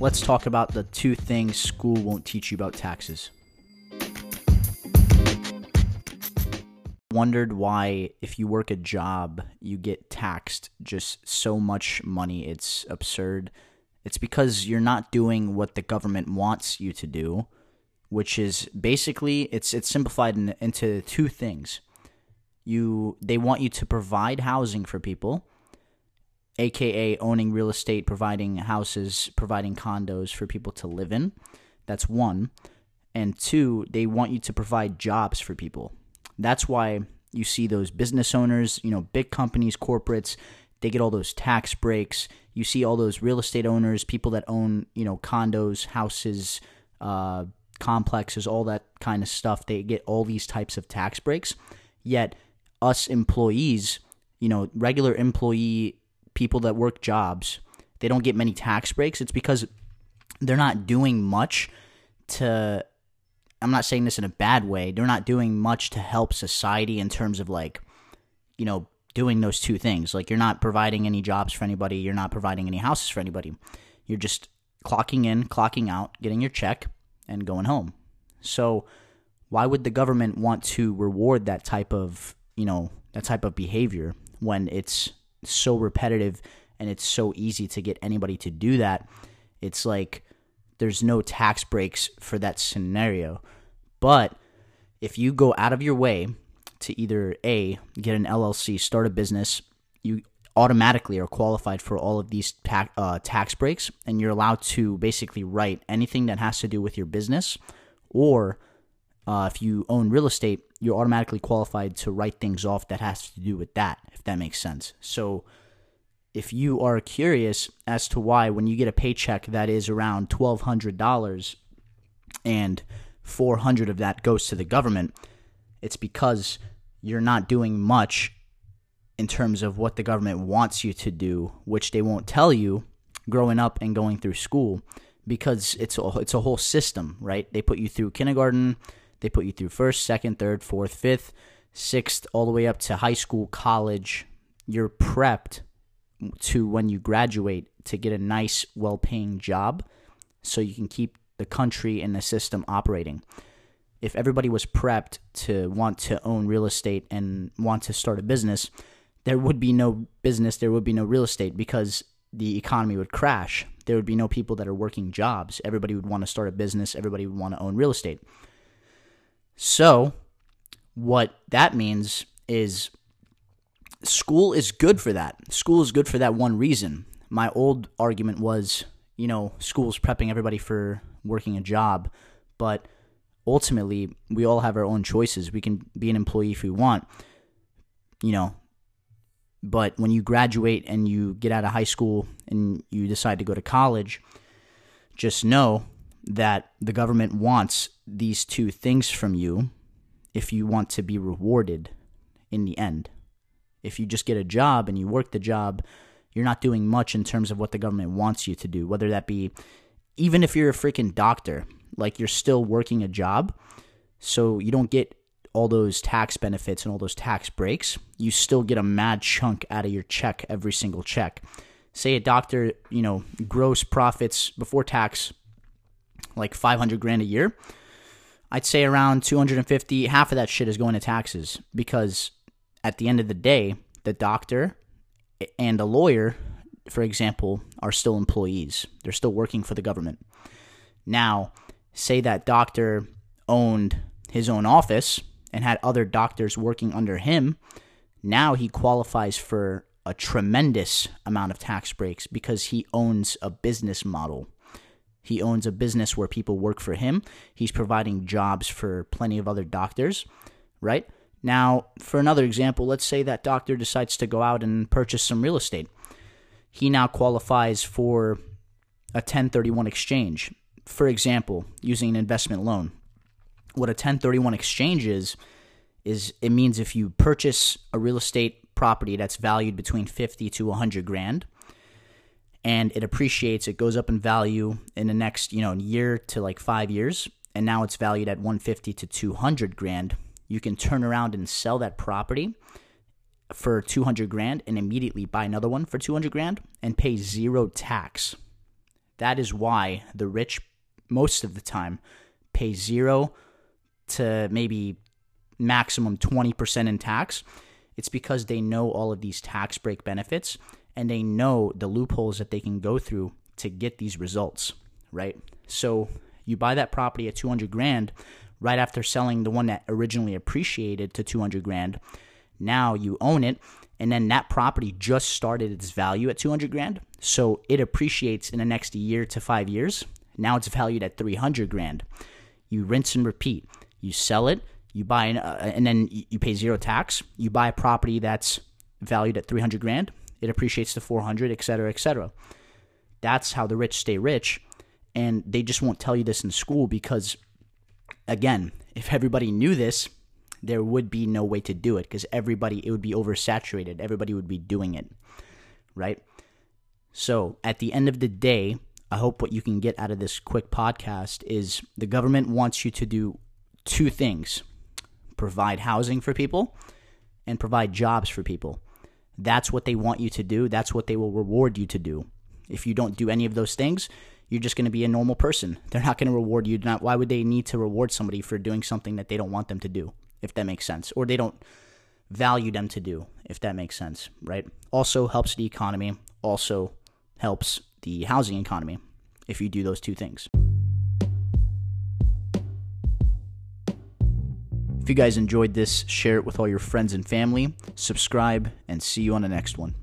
let's talk about the two things school won't teach you about taxes. Wondered why, if you work a job, you get taxed just so much money. It's absurd. It's because you're not doing what the government wants you to do, which is basically it's it's simplified in, into two things. You they want you to provide housing for people, aka owning real estate, providing houses, providing condos for people to live in. That's one. And two, they want you to provide jobs for people. That's why you see those business owners, you know, big companies, corporates, they get all those tax breaks. You see all those real estate owners, people that own, you know, condos, houses, uh, complexes, all that kind of stuff. They get all these types of tax breaks. Yet, us employees, you know, regular employee people that work jobs, they don't get many tax breaks. It's because they're not doing much to I'm not saying this in a bad way. They're not doing much to help society in terms of like, you know, doing those two things. Like you're not providing any jobs for anybody, you're not providing any houses for anybody. You're just clocking in, clocking out, getting your check and going home. So why would the government want to reward that type of, you know, that type of behavior when it's so repetitive and it's so easy to get anybody to do that? It's like there's no tax breaks for that scenario. But if you go out of your way to either A, get an LLC, start a business, you automatically are qualified for all of these tax, uh, tax breaks, and you're allowed to basically write anything that has to do with your business. Or uh, if you own real estate, you're automatically qualified to write things off that has to do with that, if that makes sense. So if you are curious as to why when you get a paycheck that is around $1200 and 400 of that goes to the government it's because you're not doing much in terms of what the government wants you to do which they won't tell you growing up and going through school because it's a, it's a whole system right they put you through kindergarten they put you through first second third fourth fifth sixth all the way up to high school college you're prepped to when you graduate to get a nice, well paying job so you can keep the country and the system operating. If everybody was prepped to want to own real estate and want to start a business, there would be no business, there would be no real estate because the economy would crash. There would be no people that are working jobs. Everybody would want to start a business, everybody would want to own real estate. So, what that means is school is good for that. School is good for that one reason. My old argument was, you know, school's prepping everybody for working a job, but ultimately, we all have our own choices. We can be an employee if we want, you know, but when you graduate and you get out of high school and you decide to go to college, just know that the government wants these two things from you if you want to be rewarded in the end. If you just get a job and you work the job, you're not doing much in terms of what the government wants you to do, whether that be even if you're a freaking doctor, like you're still working a job, so you don't get all those tax benefits and all those tax breaks, you still get a mad chunk out of your check every single check. Say a doctor, you know, gross profits before tax like 500 grand a year. I'd say around 250, half of that shit is going to taxes because at the end of the day, the doctor and the lawyer, for example, are still employees. They're still working for the government. Now, say that doctor owned his own office and had other doctors working under him. Now he qualifies for a tremendous amount of tax breaks because he owns a business model. He owns a business where people work for him. He's providing jobs for plenty of other doctors, right? Now, for another example, let's say that doctor decides to go out and purchase some real estate. He now qualifies for a 1031 exchange. For example, using an investment loan. What a 1031 exchange is is it means if you purchase a real estate property that's valued between 50 to 100 grand and it appreciates, it goes up in value in the next, you know, year to like 5 years and now it's valued at 150 to 200 grand you can turn around and sell that property for 200 grand and immediately buy another one for 200 grand and pay zero tax. That is why the rich, most of the time, pay zero to maybe maximum 20% in tax. It's because they know all of these tax break benefits and they know the loopholes that they can go through to get these results, right? So you buy that property at 200 grand right after selling the one that originally appreciated to 200 grand. Now you own it and then that property just started its value at 200 grand. So it appreciates in the next year to 5 years. Now it's valued at 300 grand. You rinse and repeat. You sell it, you buy an, uh, and then you pay zero tax. You buy a property that's valued at 300 grand, it appreciates to 400, et cetera, et cetera. That's how the rich stay rich. And they just won't tell you this in school because, again, if everybody knew this, there would be no way to do it because everybody, it would be oversaturated. Everybody would be doing it, right? So at the end of the day, I hope what you can get out of this quick podcast is the government wants you to do two things provide housing for people and provide jobs for people. That's what they want you to do. That's what they will reward you to do. If you don't do any of those things, you're just going to be a normal person. They're not going to reward you. Not, why would they need to reward somebody for doing something that they don't want them to do, if that makes sense? Or they don't value them to do, if that makes sense, right? Also helps the economy, also helps the housing economy if you do those two things. If you guys enjoyed this, share it with all your friends and family, subscribe, and see you on the next one.